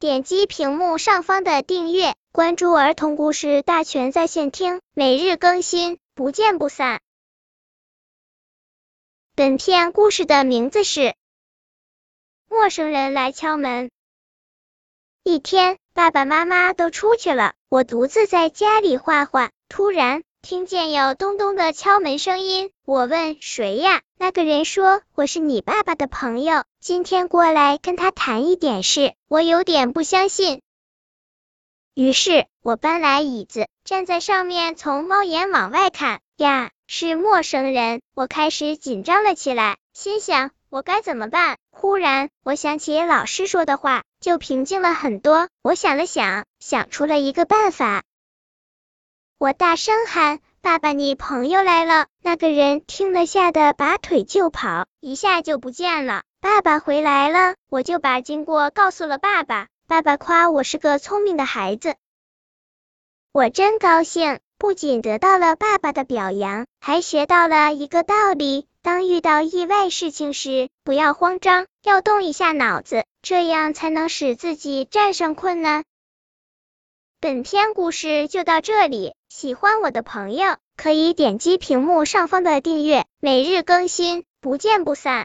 点击屏幕上方的订阅，关注儿童故事大全在线听，每日更新，不见不散。本片故事的名字是《陌生人来敲门》。一天，爸爸妈妈都出去了，我独自在家里画画，突然。听见有咚咚的敲门声音，我问谁呀？那个人说我是你爸爸的朋友，今天过来跟他谈一点事。我有点不相信，于是我搬来椅子，站在上面，从猫眼往外看。呀，是陌生人，我开始紧张了起来，心想我该怎么办？忽然我想起老师说的话，就平静了很多。我想了想，想出了一个办法。我大声喊：“爸爸，你朋友来了！”那个人听了，吓得拔腿就跑，一下就不见了。爸爸回来了，我就把经过告诉了爸爸。爸爸夸我是个聪明的孩子，我真高兴。不仅得到了爸爸的表扬，还学到了一个道理：当遇到意外事情时，不要慌张，要动一下脑子，这样才能使自己战胜困难。本篇故事就到这里，喜欢我的朋友可以点击屏幕上方的订阅，每日更新，不见不散。